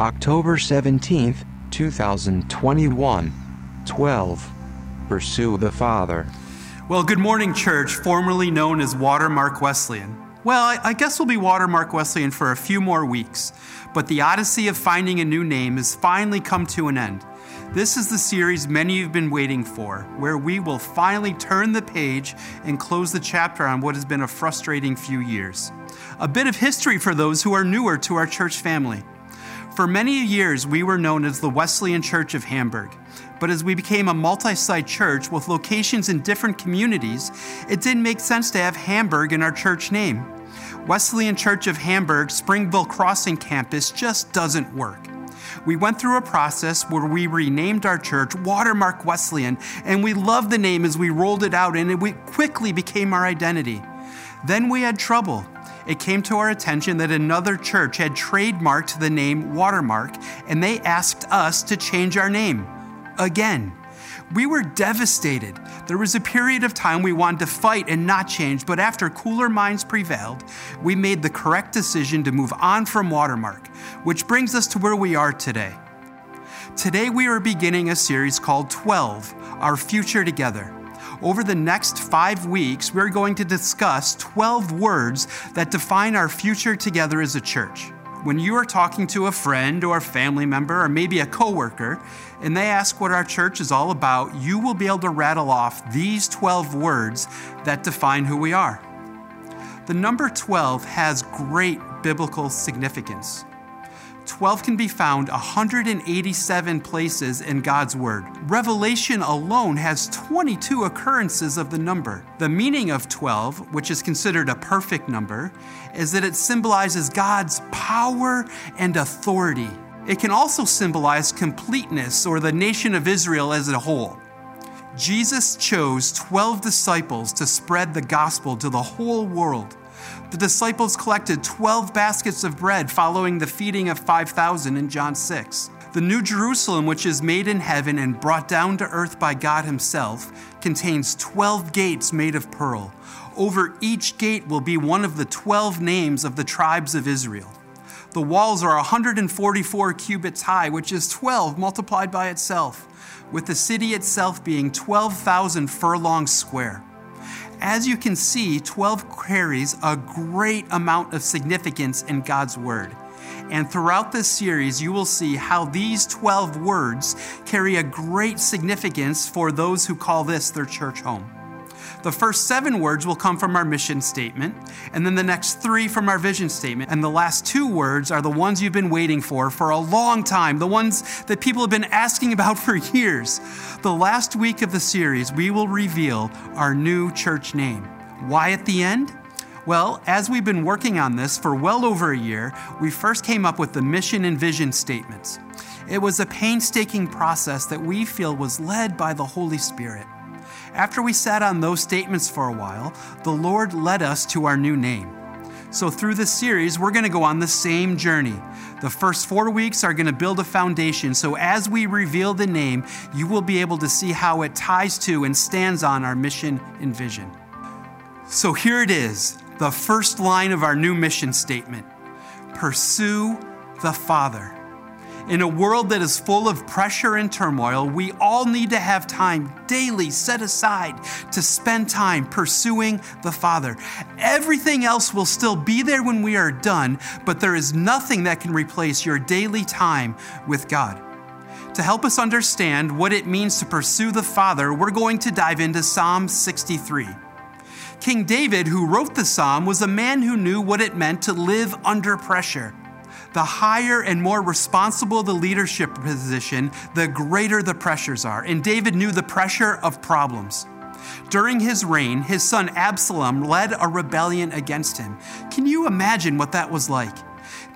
October 17th, 2021. 12. Pursue the Father. Well, good morning, church, formerly known as Watermark Wesleyan. Well, I, I guess we'll be Watermark Wesleyan for a few more weeks, but the odyssey of finding a new name has finally come to an end. This is the series many have been waiting for, where we will finally turn the page and close the chapter on what has been a frustrating few years. A bit of history for those who are newer to our church family. For many years, we were known as the Wesleyan Church of Hamburg. But as we became a multi site church with locations in different communities, it didn't make sense to have Hamburg in our church name. Wesleyan Church of Hamburg Springville Crossing campus just doesn't work. We went through a process where we renamed our church Watermark Wesleyan, and we loved the name as we rolled it out, and it quickly became our identity. Then we had trouble. It came to our attention that another church had trademarked the name Watermark, and they asked us to change our name. Again. We were devastated. There was a period of time we wanted to fight and not change, but after cooler minds prevailed, we made the correct decision to move on from Watermark, which brings us to where we are today. Today, we are beginning a series called 12 Our Future Together. Over the next five weeks, we're going to discuss 12 words that define our future together as a church. When you are talking to a friend or a family member or maybe a coworker, and they ask what our church is all about, you will be able to rattle off these 12 words that define who we are. The number 12 has great biblical significance. 12 can be found 187 places in God's Word. Revelation alone has 22 occurrences of the number. The meaning of 12, which is considered a perfect number, is that it symbolizes God's power and authority. It can also symbolize completeness or the nation of Israel as a whole. Jesus chose 12 disciples to spread the gospel to the whole world. The disciples collected 12 baskets of bread following the feeding of 5,000 in John 6. The New Jerusalem, which is made in heaven and brought down to earth by God Himself, contains 12 gates made of pearl. Over each gate will be one of the 12 names of the tribes of Israel. The walls are 144 cubits high, which is 12 multiplied by itself, with the city itself being 12,000 furlongs square. As you can see, 12 carries a great amount of significance in God's Word. And throughout this series, you will see how these 12 words carry a great significance for those who call this their church home. The first seven words will come from our mission statement, and then the next three from our vision statement. And the last two words are the ones you've been waiting for for a long time, the ones that people have been asking about for years. The last week of the series, we will reveal our new church name. Why at the end? Well, as we've been working on this for well over a year, we first came up with the mission and vision statements. It was a painstaking process that we feel was led by the Holy Spirit. After we sat on those statements for a while, the Lord led us to our new name. So, through this series, we're going to go on the same journey. The first four weeks are going to build a foundation. So, as we reveal the name, you will be able to see how it ties to and stands on our mission and vision. So, here it is the first line of our new mission statement Pursue the Father. In a world that is full of pressure and turmoil, we all need to have time daily set aside to spend time pursuing the Father. Everything else will still be there when we are done, but there is nothing that can replace your daily time with God. To help us understand what it means to pursue the Father, we're going to dive into Psalm 63. King David, who wrote the psalm, was a man who knew what it meant to live under pressure the higher and more responsible the leadership position, the greater the pressures are. And David knew the pressure of problems. During his reign, his son Absalom led a rebellion against him. Can you imagine what that was like?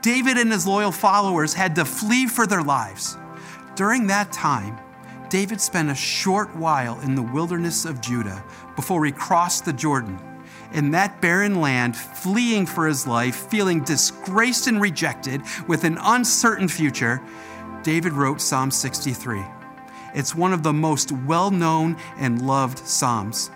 David and his loyal followers had to flee for their lives. During that time, David spent a short while in the wilderness of Judah before he crossed the Jordan in that barren land, fleeing for his life, feeling disgraced and rejected with an uncertain future, David wrote Psalm 63. It's one of the most well known and loved Psalms.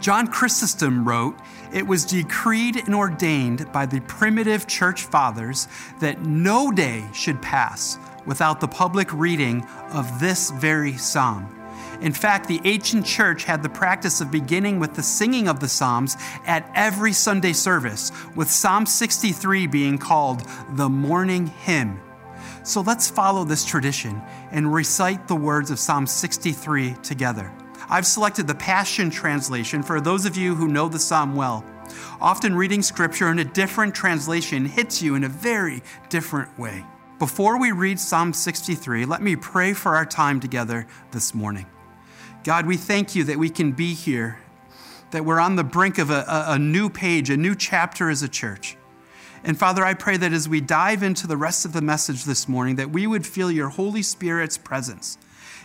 John Chrysostom wrote, It was decreed and ordained by the primitive church fathers that no day should pass without the public reading of this very psalm. In fact, the ancient church had the practice of beginning with the singing of the Psalms at every Sunday service, with Psalm 63 being called the morning hymn. So let's follow this tradition and recite the words of Psalm 63 together. I've selected the Passion Translation for those of you who know the psalm well. Often reading scripture in a different translation hits you in a very different way. Before we read Psalm 63, let me pray for our time together this morning. God, we thank you that we can be here, that we're on the brink of a, a, new page, a new chapter as a church. And Father, I pray that as we dive into the rest of the message this morning, that we would feel your Holy Spirit's presence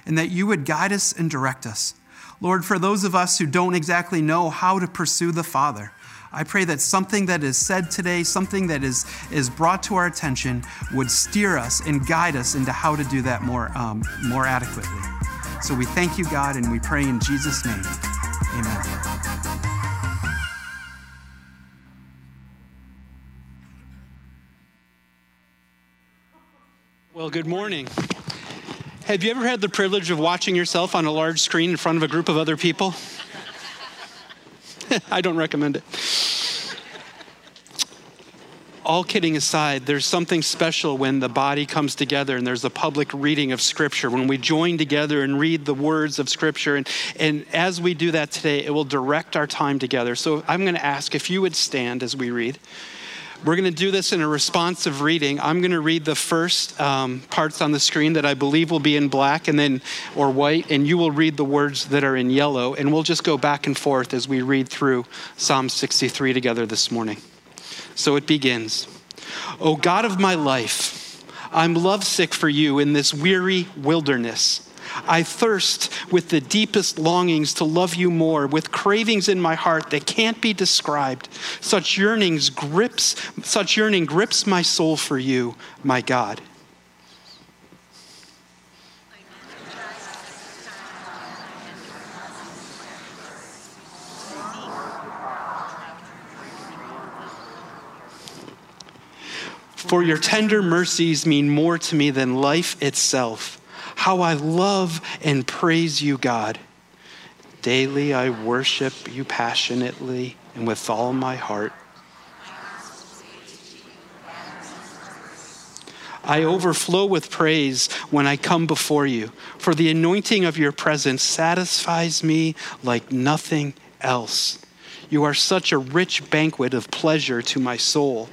and that you would guide us and direct us. Lord, for those of us who don't exactly know how to pursue the Father, I pray that something that is said today, something that is, is brought to our attention, would steer us and guide us into how to do that more, um, more adequately. So we thank you, God, and we pray in Jesus' name. Amen. Well, good morning. Have you ever had the privilege of watching yourself on a large screen in front of a group of other people? I don't recommend it all kidding aside, there's something special when the body comes together and there's a public reading of Scripture, when we join together and read the words of Scripture. And, and as we do that today, it will direct our time together. So I'm going to ask if you would stand as we read. We're going to do this in a responsive reading. I'm going to read the first um, parts on the screen that I believe will be in black and then or white, and you will read the words that are in yellow, and we'll just go back and forth as we read through Psalm 63 together this morning. So it begins O God of my life, I'm lovesick for you in this weary wilderness. I thirst with the deepest longings to love you more, with cravings in my heart that can't be described. Such yearnings grips, such yearning grips my soul for you, my God. For your tender mercies mean more to me than life itself. How I love and praise you, God. Daily I worship you passionately and with all my heart. I overflow with praise when I come before you, for the anointing of your presence satisfies me like nothing else. You are such a rich banquet of pleasure to my soul.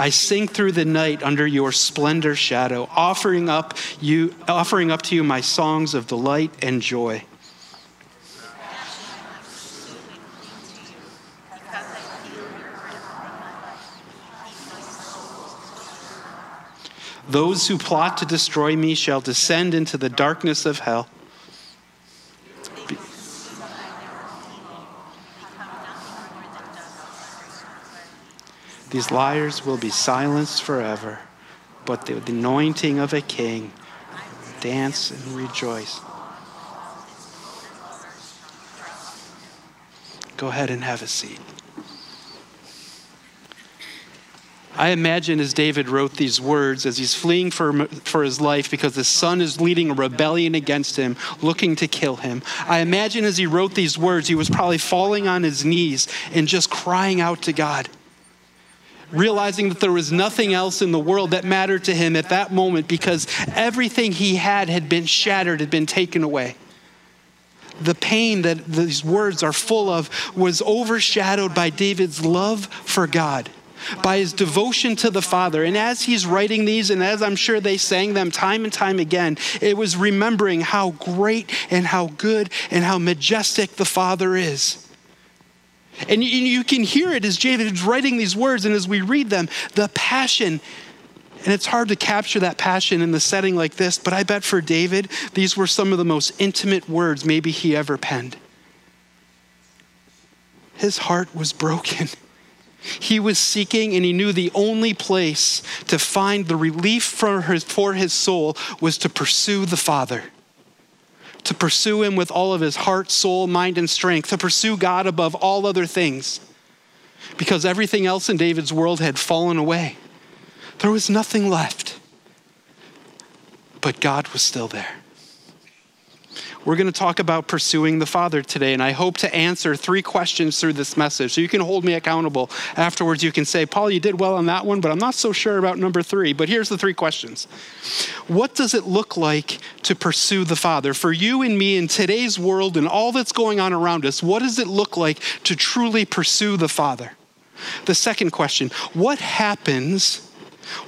I sing through the night under your splendor shadow, offering up you offering up to you my songs of delight and joy. Those who plot to destroy me shall descend into the darkness of hell. These liars will be silenced forever, but the anointing of a king dance and rejoice. Go ahead and have a seat. I imagine as David wrote these words, as he's fleeing for, for his life because the son is leading a rebellion against him, looking to kill him. I imagine as he wrote these words, he was probably falling on his knees and just crying out to God realizing that there was nothing else in the world that mattered to him at that moment because everything he had had been shattered, had been taken away. The pain that these words are full of was overshadowed by David's love for God, by his devotion to the Father. And as he's writing these, and as I'm sure they sang them time and time again, it was remembering how great and how good and how majestic the Father is. And you, can hear it as David's writing these words, and as we read them, the passion. And it's hard to capture that passion in the setting like this, but I bet for David, these were some of the most intimate words maybe he ever penned. His heart was broken. He was seeking, and he knew the only place to find the relief for his, for his soul was to pursue the Father to pursue Him with all of his heart, soul, mind, and strength, to pursue God above all other things. Because everything else in David's world had fallen away. There was nothing left. But God was still there. We're going to talk about pursuing the Father today, and I hope to answer three questions through this message. So you can hold me accountable. Afterwards, you can say, Paul, you did well on that one, but I'm not so sure about number three. But here's the three questions What does it look like to pursue the Father? For you and me in today's world and all that's going on around us, what does it look like to truly pursue the Father? The second question What happens?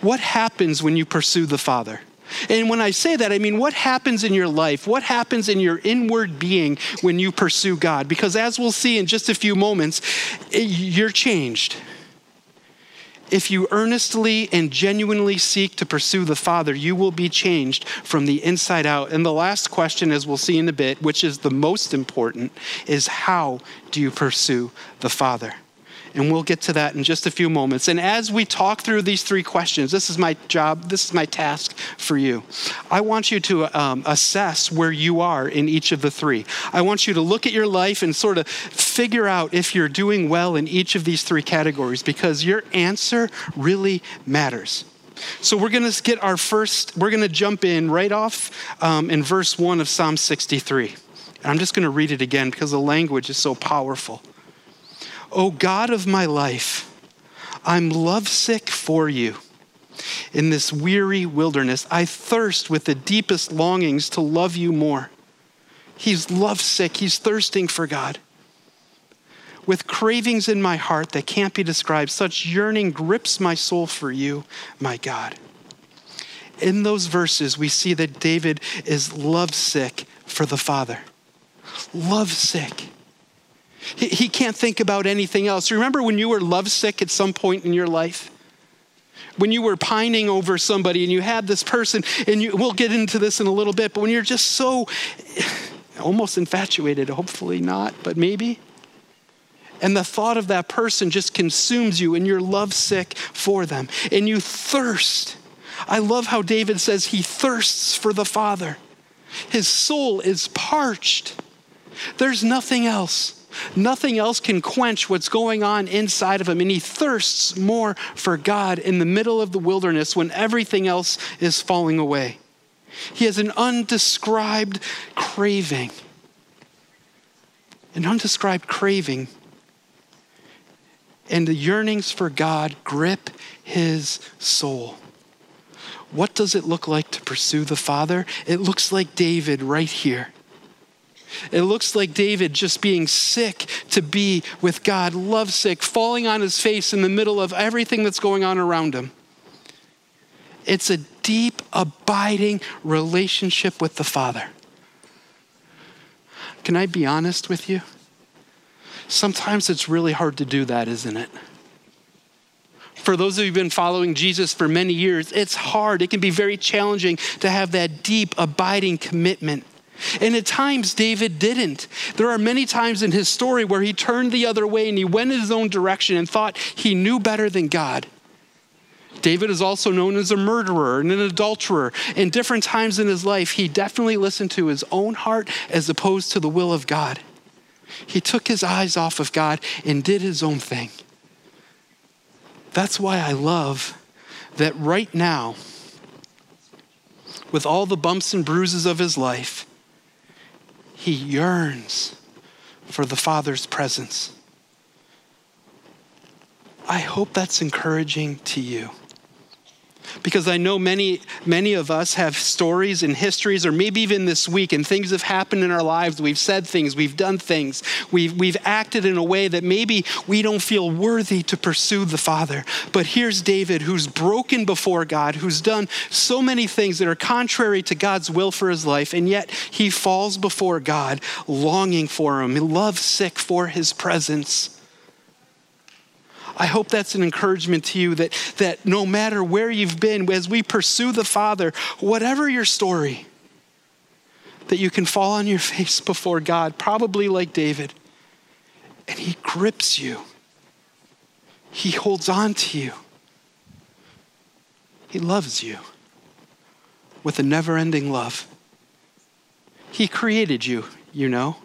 What happens when you pursue the Father? And when I say that, I mean, what happens in your life? What happens in your inward being when you pursue God? Because as we'll see in just a few moments, eh, you're changed. If you earnestly and genuinely seek to pursue the Father, you will be changed from the inside out. And the last question, as we'll see in a bit, which is the most important, is how do you pursue the Father? And we'll get to that in just a few moments. And as we talk through these three questions, this is my job, this is my task for you. I want you to um, assess where you are in each of the three. I want you to look at your life and sort of figure out if you're doing well in each of these three categories because your answer really matters. So we're going to get our first, we're going to jump in right off um, in verse 1 of Psalm 63. And I'm just going to read it again because the language is so powerful. O God of my life, I'm lovesick for you. In this weary wilderness, I thirst with the deepest longings to love you more. He's lovesick, he's thirsting for God. With cravings in my heart that can't be described, such yearning grips my soul for you, my God. In those verses, we see that David is lovesick for the Father. Lovesick. He, he can't think about anything else. Remember when you were lovesick at some point in your life? When you were pining over somebody and you had this person, and you, we'll get into this in a little bit, but when you're just so almost infatuated, hopefully not, but maybe. And the thought of that person just consumes you, and you're lovesick for them, and you thirst. I love how David says he thirsts for the Father. His soul is parched. There's nothing else. Nothing else can quench what's going on inside of him. And he thirsts more for God in the middle of the wilderness when everything else is falling away. He has an undescribed craving. An undescribed craving. And the yearnings for God grip his soul. What does it look like to pursue the Father? It looks like David right here. It looks like David just being sick to be with God, lovesick, falling on his face in the middle of everything that's going on around him. It's a deep, abiding relationship with the Father. Can I be honest with you? Sometimes it's really hard to do that, isn't it? For those of you who've been following Jesus for many years, it's hard. It can be very challenging to have that deep, abiding commitment and at times, David didn't. There are many times in his story where he turned the other way and he went in his own direction and thought he knew better than God. David is also known as a murderer and an adulterer. In different times in his life, he definitely listened to his own heart as opposed to the will of God. He took his eyes off of God and did his own thing. That's why I love that right now, with all the bumps and bruises of his life, he yearns for the Father's presence. I hope that's encouraging to you because I know many, many of us have stories and histories, or maybe even this week, and things have happened in our lives. We've said things, we've done things, we've, we've acted in a way that maybe we don't feel worthy to pursue the Father. But here's David, who's broken before God, who's done so many things that are contrary to God's will for his life, and yet he falls before God, longing for him, lovesick for his presence. I hope that's an encouragement to you that, that no matter where you've been, as we pursue the Father, whatever your story, that you can fall on your face before God, probably like David, and He grips you. He holds on to you. He loves you with a never ending love. He created you, you know.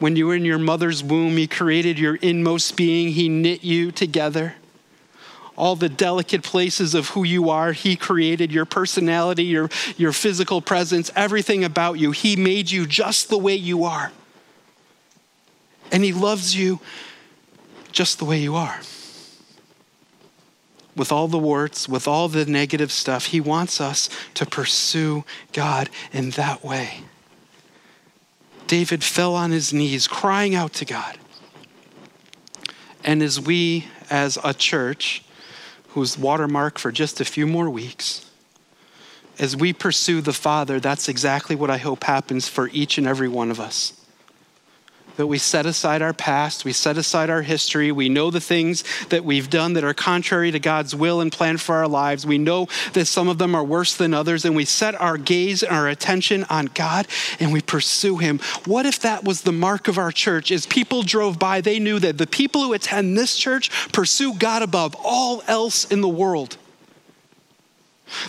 When you were in your mother's womb, He created your inmost being, He knit you together. All the delicate places of who you are, He created your personality, your, your physical presence, everything about you. He made you just the way you are. And He loves you just the way you are. With all the warts, with all the negative stuff, He wants us to pursue God in that way. David fell on his knees, crying out to God. And as we, as a church, whose watermark for just a few more weeks, as we pursue the Father, that's exactly what I hope happens for each and every one of us that we set aside our past, we set aside our history, we know the things that we've done that are contrary to God's will and plan for our lives. We know that some of them are worse than others, and we set our gaze and our attention on God and we pursue Him. What if that was the mark of our church? As people drove by, they knew that the people who attend this church pursue God above all else in the world.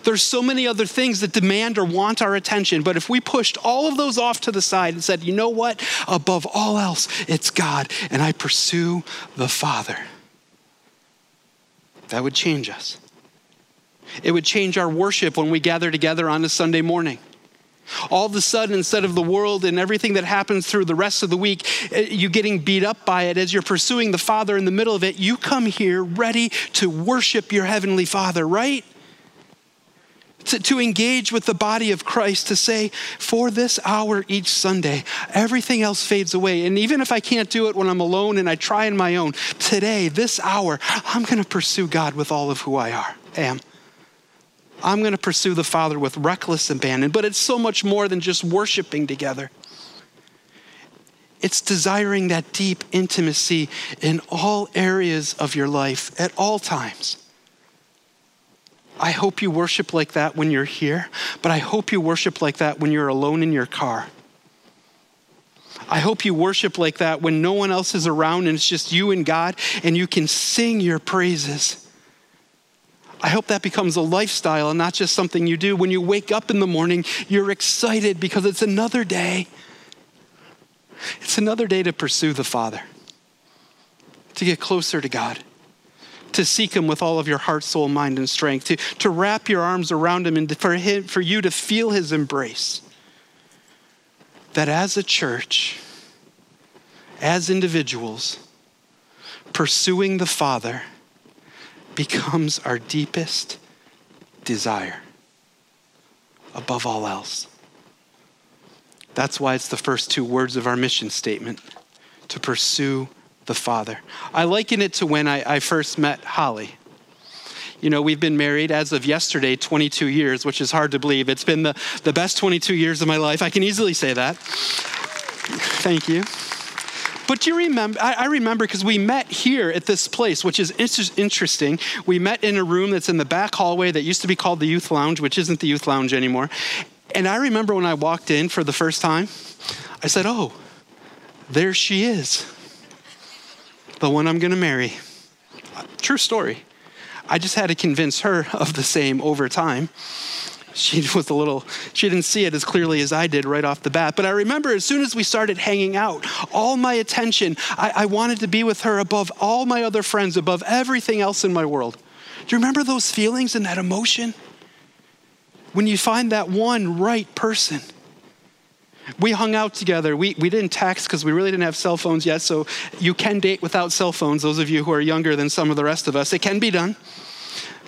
There's so many other things that demand or want our attention, but if we pushed all of those off to the side and said, you know what? Above all else, it's God, and I pursue the Father, that would change us. It would change our worship when we gather together on a Sunday morning. All of a sudden, instead of the world and everything that happens through the rest of the week, eh, you getting beat up by it as you're pursuing the Father in the middle of it, you come here ready to worship your Heavenly Father, right? To, to engage with the body of Christ, to say, for this hour each Sunday, everything else fades away. And even if I can't do it when I'm alone and I try on my own, today, this hour, I'm going to pursue God with all of who I are, am. I'm going to pursue the Father with reckless abandon. But it's so much more than just worshiping together. It's desiring that deep intimacy in all areas of your life at all times. I hope you worship like that when you're here, but I hope you worship like that when you're alone in your car. I hope you worship like that when no one else is around and it's just you and God and you can sing your praises. I hope that becomes a lifestyle and not just something you do. When you wake up in the morning, you're excited because it's another day. It's another day to pursue the Father, to get closer to God to seek him with all of your heart, soul, mind, and strength, to, to wrap your arms around him and for, him, for you to feel his embrace. That as a church, as individuals, pursuing the Father becomes our deepest desire above all else. That's why it's the first two words of our mission statement to pursue the Father. I liken it to when I, I first met Holly. You know, we've been married as of yesterday 22 years, which is hard to believe. It's been the, the best 22 years of my life. I can easily say that. Thank you. But you remember, I, remember because we met here at this place, which is inter- interesting. We met in a room that's in the back hallway that used to be called the Youth Lounge, which isn't the Youth Lounge anymore. And I remember when I walked in for the first time, I said, Oh, there she is the one I'm going to marry. True story. I just had to convince her of the same over time. She was a little, she didn't see it as clearly as I did right off the bat. But I remember as soon as we started hanging out, all my attention, I, I wanted to be with her above all my other friends, above everything else in my world. Do you remember those feelings and that emotion? When you find that one right person we hung out together. We, we didn't text because we really didn't have cell phones yet, so you can date without cell phones, those of you who are younger than some of the rest of us. It can be done.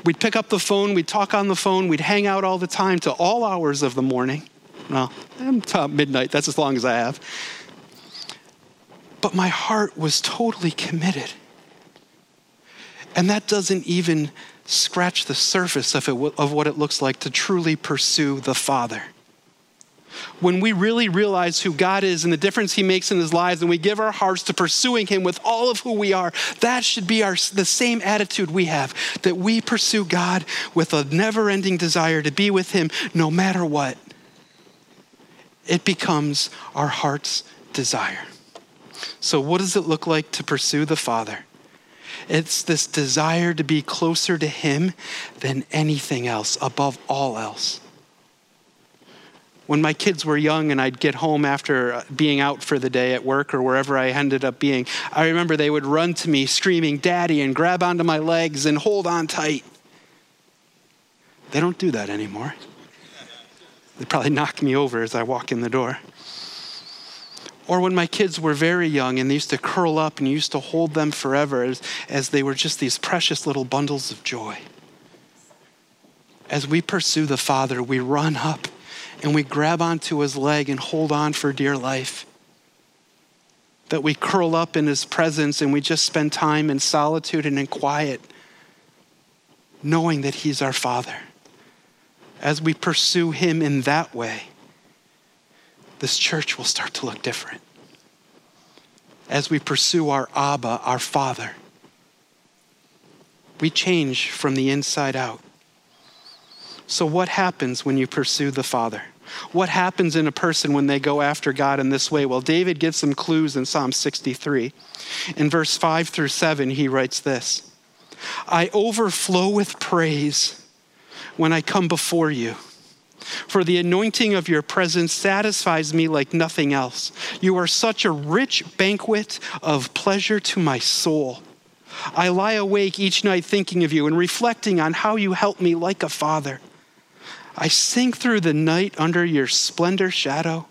We'd pick up the phone, we'd talk on the phone, we'd hang out all the time to all hours of the morning. Well, until midnight, that's as long as I have. But my heart was totally committed. And that doesn't even scratch the surface of, it, of what it looks like to truly pursue the Father when we really realize who God is and the difference He makes in His lives, and we give our hearts to pursuing Him with all of who we are, that should be our, the same attitude we have that we pursue God with a never ending desire to be with Him no matter what. It becomes our heart's desire. So, what does it look like to pursue the Father? It's this desire to be closer to Him than anything else, above all else when my kids were young and I'd get home after uh, being out for the day at work or wherever I ended up being, I remember they would run to me screaming, Daddy, and grab onto my legs and hold on tight. They don't do that anymore. They probably knock me over as I walk in the door. Or when my kids were very young and they used to curl up and used to hold them forever as, as they were just these precious little bundles of joy. As we pursue the Father, we run up and we grab onto his leg and hold on for dear life. That we curl up in his presence and we just spend time in solitude and in quiet, knowing that he's our Father. As we pursue him in that way, this church will start to look different. As we pursue our Abba, our Father, we change from the inside out. So, what happens when you pursue the Father? What happens in a person when they go after God in this way? Well, David gives some clues in Psalm 63. In verse 5 through 7, he writes this I overflow with praise when I come before you. For the anointing of your presence satisfies me like nothing else. You are such a rich banquet of pleasure to my soul. I lie awake each night thinking of you and reflecting on how you help me like a father. I sink through the night under your splendor shadow,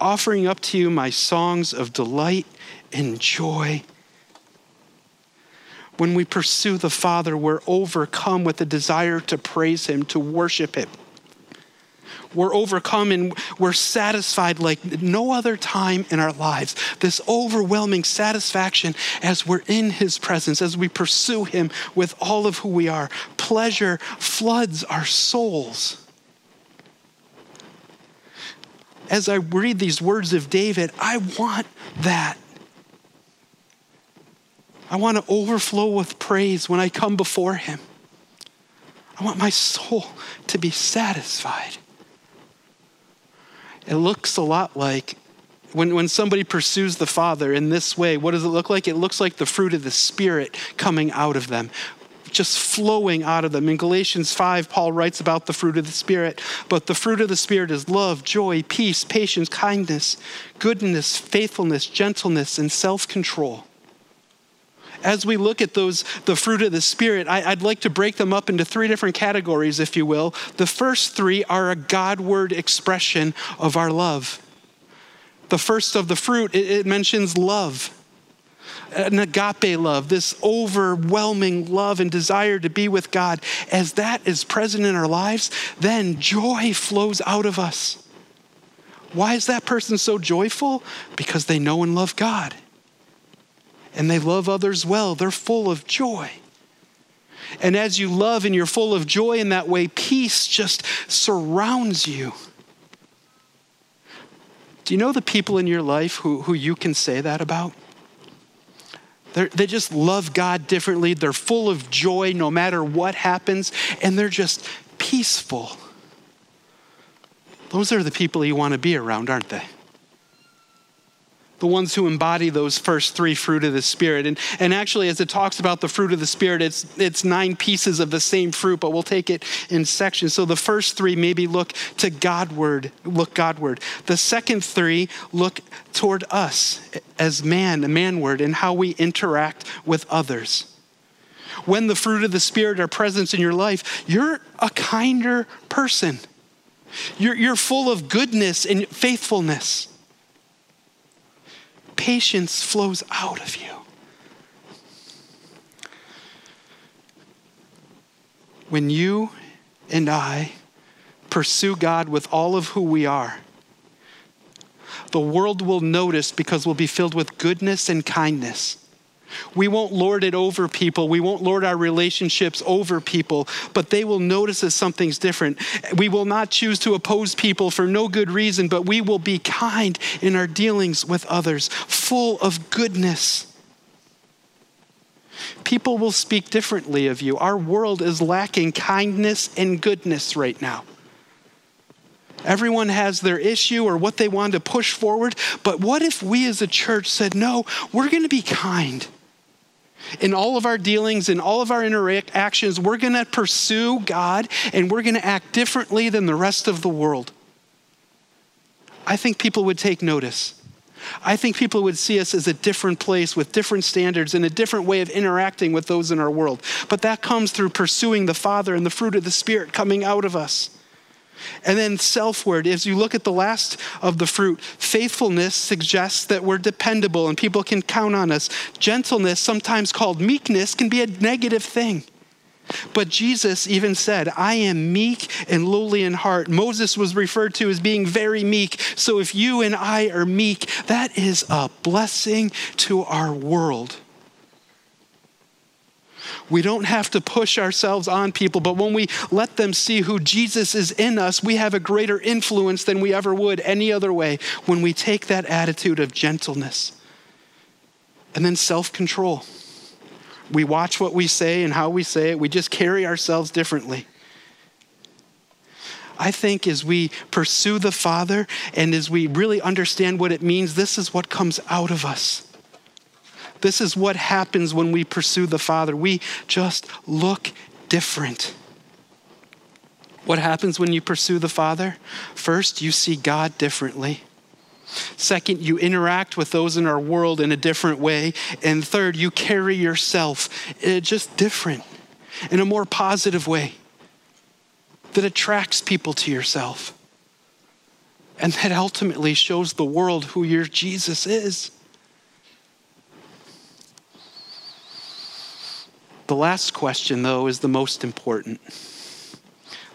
offering up to you my songs of delight and joy. When we pursue the Father, we're overcome with the desire to praise Him, to worship Him. We're overcome and we're satisfied like no other time in our lives. This overwhelming satisfaction as we're in His presence, as we pursue Him with all of who we are. Pleasure floods our souls. As I read these words of David, I want that. I want to overflow with praise when I come before Him. I want my soul to be satisfied. It looks a lot like when, when somebody pursues the Father in this way, what does it look like? It looks like the fruit of the Spirit coming out of them, just flowing out of them. In Galatians 5, Paul writes about the fruit of the Spirit. But the fruit of the Spirit is love, joy, peace, patience, kindness, goodness, faithfulness, gentleness, and self control as we look at those, the fruit of the Spirit, I, would like to break them up into three different categories, if you will. The first three are a Godward expression of our love. The first of the fruit, it, it mentions love an agape love, this overwhelming love and desire to be with God, as that is present in our lives, then joy flows out of us. Why is that person so joyful? Because they know and love God and they love others well. They're full of joy. And as you love and you're full of joy in that way, peace just surrounds you. Do you know the people in your life who, who you can say that about? They're, they just love God differently. They're full of joy no matter what happens, and they're just peaceful. Those are the people you want to be around, aren't they? The ones who embody those first three fruit of the Spirit. And, and actually, as it talks about the fruit of the Spirit, it's, it's nine pieces of the same fruit, but we'll take it in sections. So the first three maybe look to Godward, look Godward. The second three look toward us as man, a manward, and how we interact with others when the fruit of the Spirit are present in your life, you're a kinder person. You're, you're full of goodness and faithfulness patience flows out of you. When you and I pursue God with all of who we are, the world will notice because we'll be filled with goodness and kindness. We won't lord it over people. We won't lord our relationships over people, but they will notice that something's different. We will not choose to oppose people for no good reason, but we will be kind in our dealings with others, full of goodness. People will speak differently of you. Our world is lacking kindness and goodness right now. Everyone has their issue or what they want to push forward. But what if we as a church said, no, we're going to be kind? In all of our dealings, in all of our interactions, we're going to pursue God and we're going to act differently than the rest of the world. I think people would take notice. I think people would see us as a different place with different standards and a different way of interacting with those in our world. But that comes through pursuing the Father and the fruit of the Spirit coming out of us. And then self-word, as you look at the last of the fruit, faithfulness suggests that we're dependable and people can count on us. Gentleness, sometimes called meekness, can be a negative thing. But Jesus even said, I am meek and lowly in heart. Moses was referred to as being very meek. So if you and I are meek, that is a blessing to our world. We don't have to push ourselves on people, but when we let them see who Jesus is in us, we have a greater influence than we ever would any other way when we take that attitude of gentleness. And then self control. We watch what we say and how we say it, we just carry ourselves differently. I think as we pursue the Father and as we really understand what it means, this is what comes out of us. This is what happens when we pursue the Father. We just look different. What happens when you pursue the Father? First, you see God differently. Second, you interact with those in our world in a different way. And third, you carry yourself just different, in a more positive way that attracts people to yourself and that ultimately shows the world who your Jesus is. The last question, though, is the most important.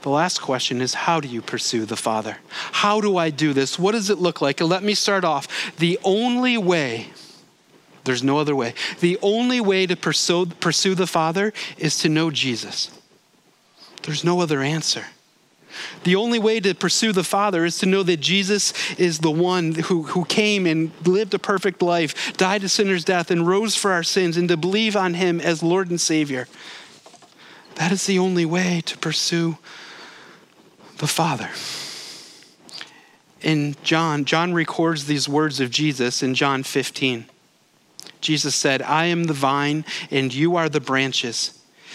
The last question is how do you pursue the Father? How do I do this? What does it look like? Let me start off. The only way, there's no other way, the only way to pursue, pursue the Father is to know Jesus. There's no other answer. The only way to pursue the Father is to know that Jesus is the one who, who came and lived a perfect life, died a sinner's death, and rose for our sins, and to believe on him as Lord and Savior. That is the only way to pursue the Father. In John, John records these words of Jesus in John 15. Jesus said, I am the vine, and you are the branches.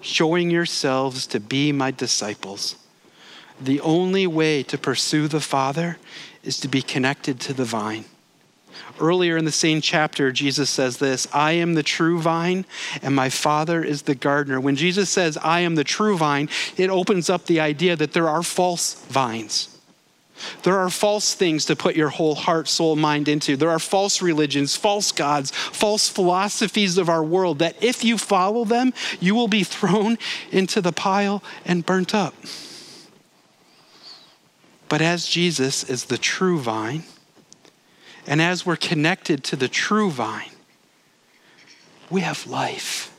showing yourselves to be my disciples. The only way to pursue the Father is to be connected to the vine. Earlier in the same chapter, Jesus says this I am the true vine, and my Father is the gardener. When Jesus says, I am the true vine, it opens up the idea that there are false vines. There are false things to put your whole heart, soul, mind into. There are false religions, false gods, false philosophies of our world that if you follow them, you will be thrown into the pile and burnt up. But as Jesus is the true vine, and as we're connected to the true vine, we have life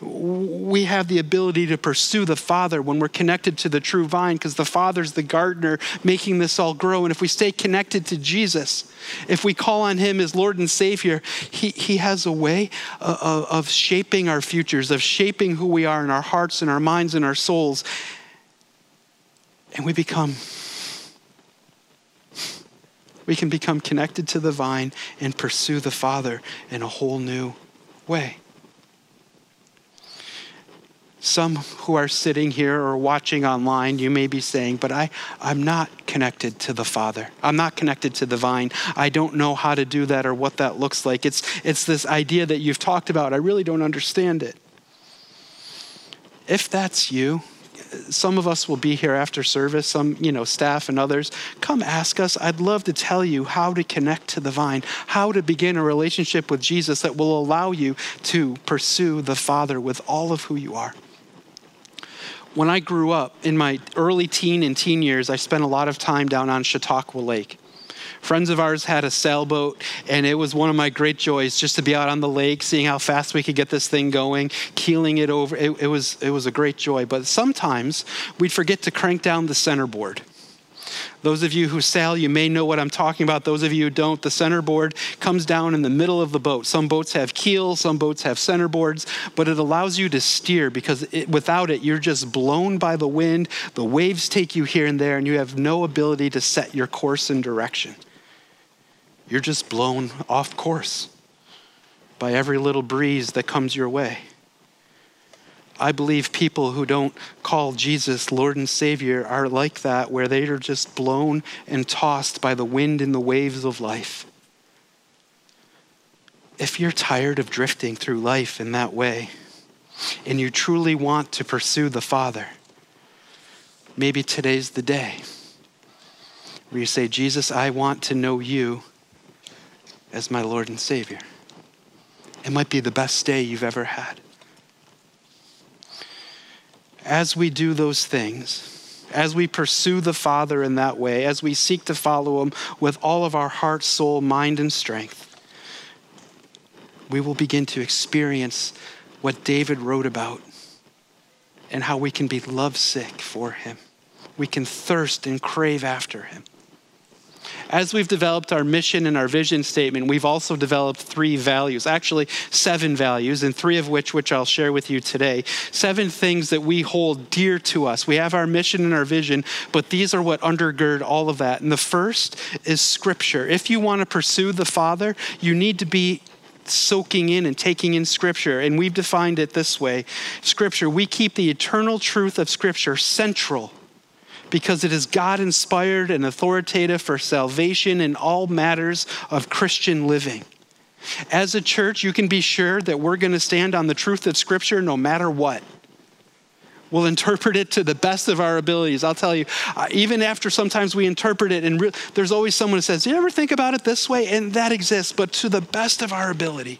we have the ability to pursue the Father when we're connected to the true vine because the Father's the gardener making this all grow. And if we stay connected to Jesus, if we call on Him as Lord and Savior, He, he has a way of, of shaping our futures, of shaping who we are in our hearts and our minds and our souls. And we become, we can become connected to the vine and pursue the Father in a whole new way. Some who are sitting here or watching online, you may be saying, but I, I'm not connected to the Father. I'm not connected to the vine. I don't know how to do that or what that looks like. It's, it's this idea that you've talked about. I really don't understand it. If that's you, some of us will be here after service, some, you know, staff and others. Come ask us. I'd love to tell you how to connect to the vine, how to begin a relationship with Jesus that will allow you to pursue the Father with all of who you are when I grew up in my early teen and teen years, I spent a lot of time down on Chautauqua Lake. Friends of ours had a sailboat, and it was one of my great joys just to be out on the lake, seeing how fast we could get this thing going, keeling it over. It, it was, it was a great joy. But sometimes we'd forget to crank down the centerboard. Those of you who sail, you may know what I'm talking about. Those of you who don't, the centerboard comes down in the middle of the boat. Some boats have keels, some boats have centerboards, but it allows you to steer because it, without it, you're just blown by the wind. The waves take you here and there, and you have no ability to set your course and direction. You're just blown off course by every little breeze that comes your way. I believe people who don't call Jesus Lord and Savior are like that, where they are just blown and tossed by the wind and the waves of life. If you're tired of drifting through life in that way, and you truly want to pursue the Father, maybe today's the day where you say, Jesus, I want to know you as my Lord and Savior. It might be the best day you've ever had as we do those things, as we pursue the Father in that way, as we seek to follow Him with all of our heart, soul, mind, and strength, we will begin to experience what David wrote about and how we can be lovesick for Him. We can thirst and crave after Him. As we've developed our mission and our vision statement, we've also developed three values, actually, seven values, and three of which, which I'll share with you today. Seven things that we hold dear to us. We have our mission and our vision, but these are what undergird all of that. And the first is Scripture. If you want to pursue the Father, you need to be soaking in and taking in Scripture. And we've defined it this way Scripture, we keep the eternal truth of Scripture central because it is God inspired and authoritative for salvation in all matters of Christian living. As a church, you can be sure that we're going to stand on the truth of Scripture no matter what. We'll interpret it to the best of our abilities. I'll tell you, uh, even after sometimes we interpret it, and re- there's always someone who says, Do you ever think about it this way? And that exists, but to the best of our ability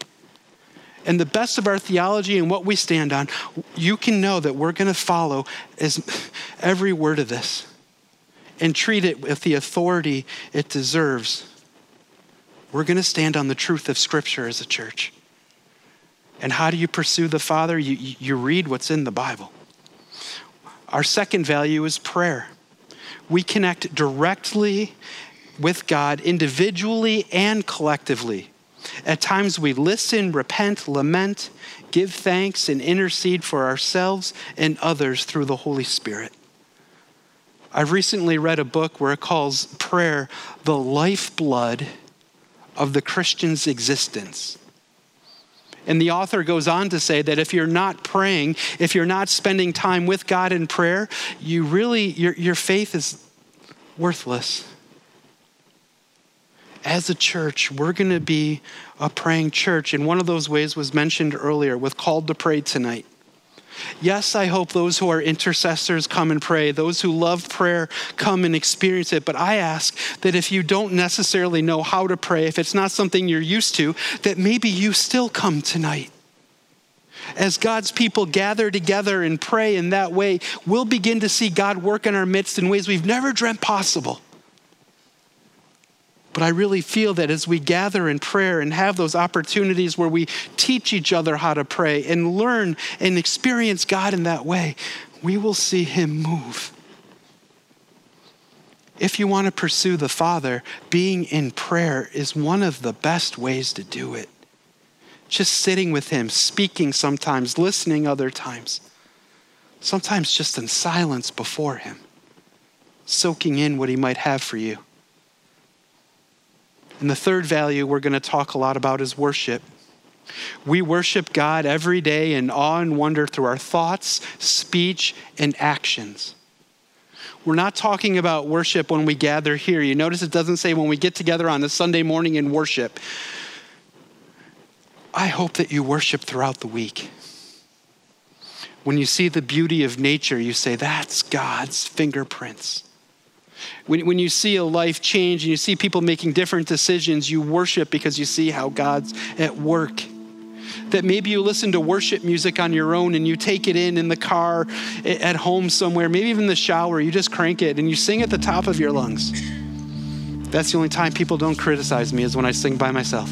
and the best of our theology and what we stand on, you can know that we're going to follow as every word of this and treat it with the authority it deserves. We're going to stand on the truth of Scripture as a church. And how do you pursue the Father? You, you read what's in the Bible. Our second value is prayer. We connect directly with God individually and collectively. At times we listen, repent, lament, give thanks, and intercede for ourselves and others through the Holy Spirit. I've recently read a book where it calls prayer the lifeblood of the Christian's existence. And the author goes on to say that if you're not praying, if you're not spending time with God in prayer, you really, your, your faith is worthless as a church, we're going to be a praying church. And one of those ways was mentioned earlier with Called to Pray tonight. Yes, I hope those who are intercessors come and pray. Those who love prayer come and experience it. But I ask that if you don't necessarily know how to pray, if it's not something you're used to, that maybe you still come tonight. As God's people gather together and pray in that way, we'll begin to see God work in our midst in ways we've never dreamt possible. But I really feel that as we gather in prayer and have those opportunities where we teach each other how to pray and learn and experience God in that way, we will see Him move. If you want to pursue the Father, being in prayer is one of the best ways to do it. Just sitting with Him, speaking sometimes, listening other times, sometimes just in silence before Him, soaking in what He might have for you. And the third value we're going to talk a lot about is worship. We worship God every day in awe and wonder through our thoughts, speech, and actions. We're not talking about worship when we gather here. You notice it doesn't say when we get together on a Sunday morning and worship. I hope that you worship throughout the week. When you see the beauty of nature, you say, That's God's fingerprints. When, when you see a life change and you see people making different decisions, you worship because you see how God's at work. That maybe you listen to worship music on your own and you take it in in the car, at home somewhere, maybe even the shower, you just crank it and you sing at the top of your lungs. That's the only time people don't criticize me is when I sing by myself.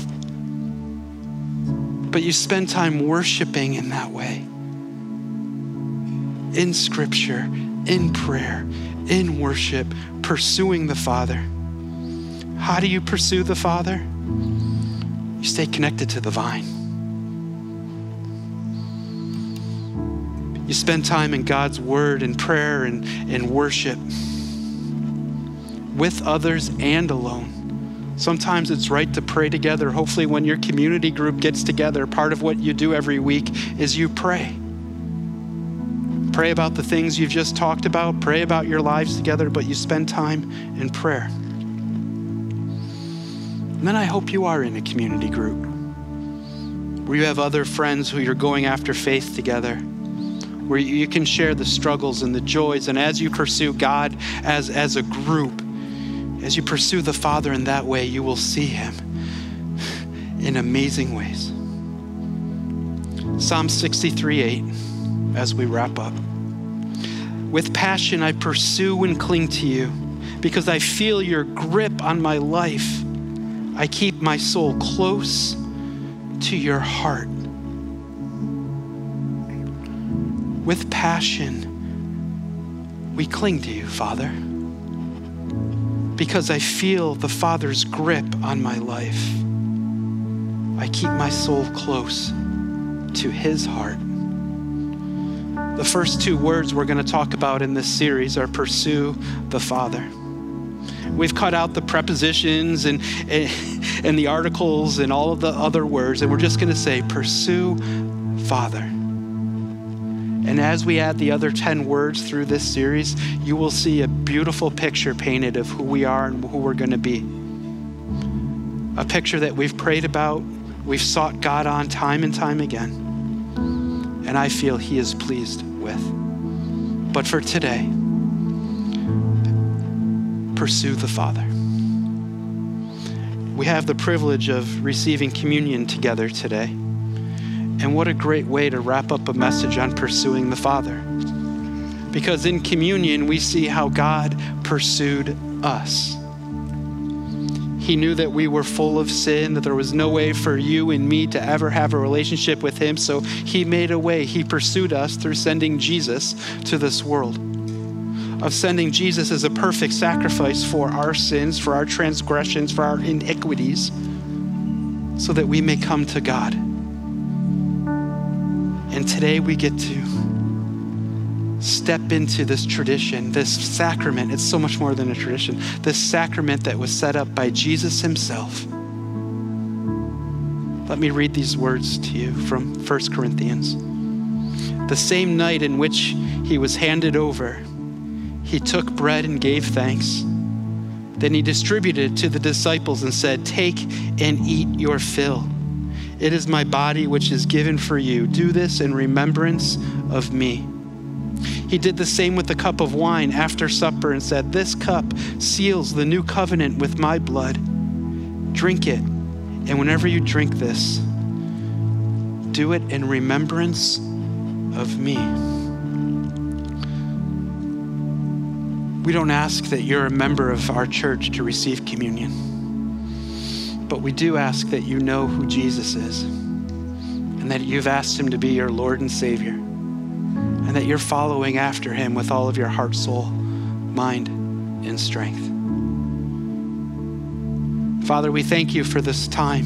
But you spend time worshiping in that way in scripture, in prayer, in worship, pursuing the Father. How do you pursue the Father? You stay connected to the vine. You spend time in God's Word and prayer and, and worship with others and alone. Sometimes it's right to pray together. Hopefully, when your community group gets together, part of what you do every week is you pray. Pray about the things you've just talked about, pray about your lives together, but you spend time in prayer. And then I hope you are in a community group where you have other friends who you're going after faith together, where you can share the struggles and the joys. And as you pursue God as, as a group, as you pursue the Father in that way, you will see Him in amazing ways. Psalm 63 8, as we wrap up. With passion, I pursue and cling to you because I feel your grip on my life. I keep my soul close to your heart. With passion, we cling to you, Father because I feel the Father's grip on my life. I keep my soul close to His heart. The first two words we're going to talk about in this series are pursue the Father. We've cut out the prepositions and, and, the articles and all of the other words, and we're just going to say, pursue Father. And as we add the other 10 words through this series, you will see a beautiful picture painted of who we are and who we're going to be. A picture that we've prayed about, we've sought God on time and time again. And I feel He is pleased with. But for today, pursue the Father. We have the privilege of receiving communion together today. And what a great way to wrap up a message on pursuing the Father. Because in communion, we see how God pursued us. He knew that we were full of sin, that there was no way for you and me to ever have a relationship with Him. So He made a way. He pursued us through sending Jesus to this world. Of sending Jesus as a perfect sacrifice for our sins, for our transgressions, for our iniquities, so that we may come to God. And today we get to step into this tradition, this sacrament. It's so much more than a tradition. This sacrament that was set up by Jesus himself. Let me read these words to you from 1 Corinthians. The same night in which he was handed over, he took bread and gave thanks. Then he distributed it to the disciples and said, Take and eat your fill. It is my body which is given for you. Do this in remembrance of me. He did the same with the cup of wine after supper and said, This cup seals the new covenant with my blood. Drink it, and whenever you drink this, do it in remembrance of me. We don't ask that you're a member of our church to receive communion. But we do ask that you know who Jesus is and that you've asked him to be your Lord and Savior and that you're following after him with all of your heart, soul, mind, and strength. Father, we thank you for this time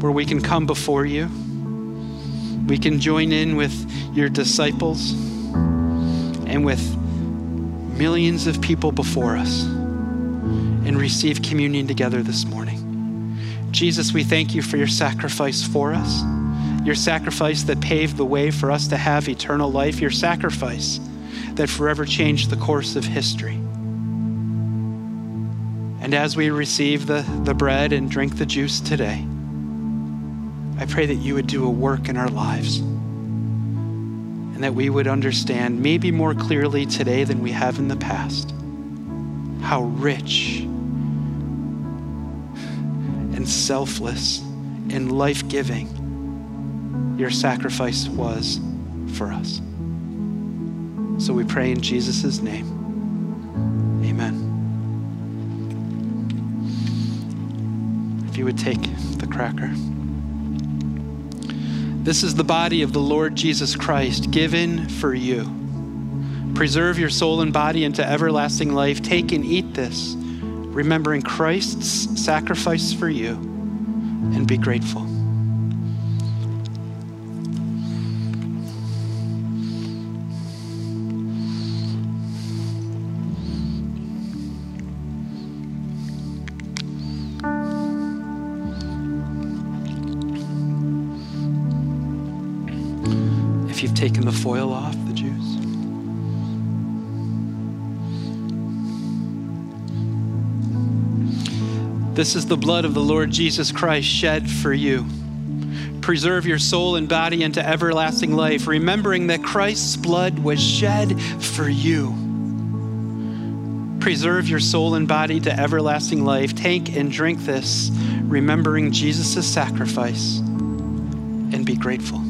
where we can come before you. We can join in with your disciples and with millions of people before us and receive communion together this morning. Jesus, we thank you for your sacrifice for us, your sacrifice that paved the way for us to have eternal life, your sacrifice that forever changed the course of history. And as we receive the, the bread and drink the juice today, I pray that you would do a work in our lives and that we would understand, maybe more clearly today than we have in the past, how rich and selfless and life giving your sacrifice was for us. So we pray in Jesus' name. Amen. If you would take the cracker. This is the body of the Lord Jesus Christ given for you. Preserve your soul and body into everlasting life. Take and eat this, remembering Christ's sacrifice for you, and be grateful. This is the blood of the Lord Jesus Christ shed for you. Preserve your soul and body into everlasting life, remembering that Christ's blood was shed for you. Preserve your soul and body to everlasting life. Take and drink this, remembering Jesus' sacrifice, and be grateful.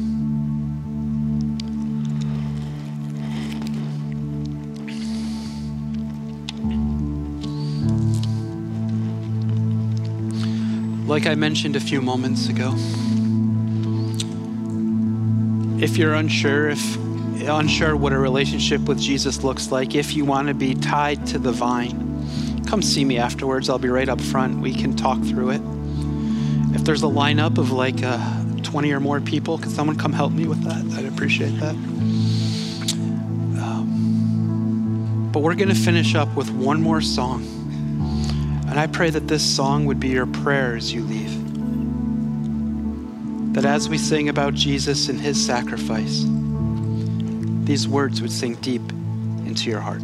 Like I mentioned a few moments ago, if you're unsure if unsure what a relationship with Jesus looks like, if you want to be tied to the vine, come see me afterwards. I'll be right up front. We can talk through it. If there's a lineup of like uh, 20 or more people, can someone come help me with that? I'd appreciate that. Um, but we're going to finish up with one more song. And I pray that this song would be your prayer as you leave. That as we sing about Jesus and his sacrifice, these words would sink deep into your heart.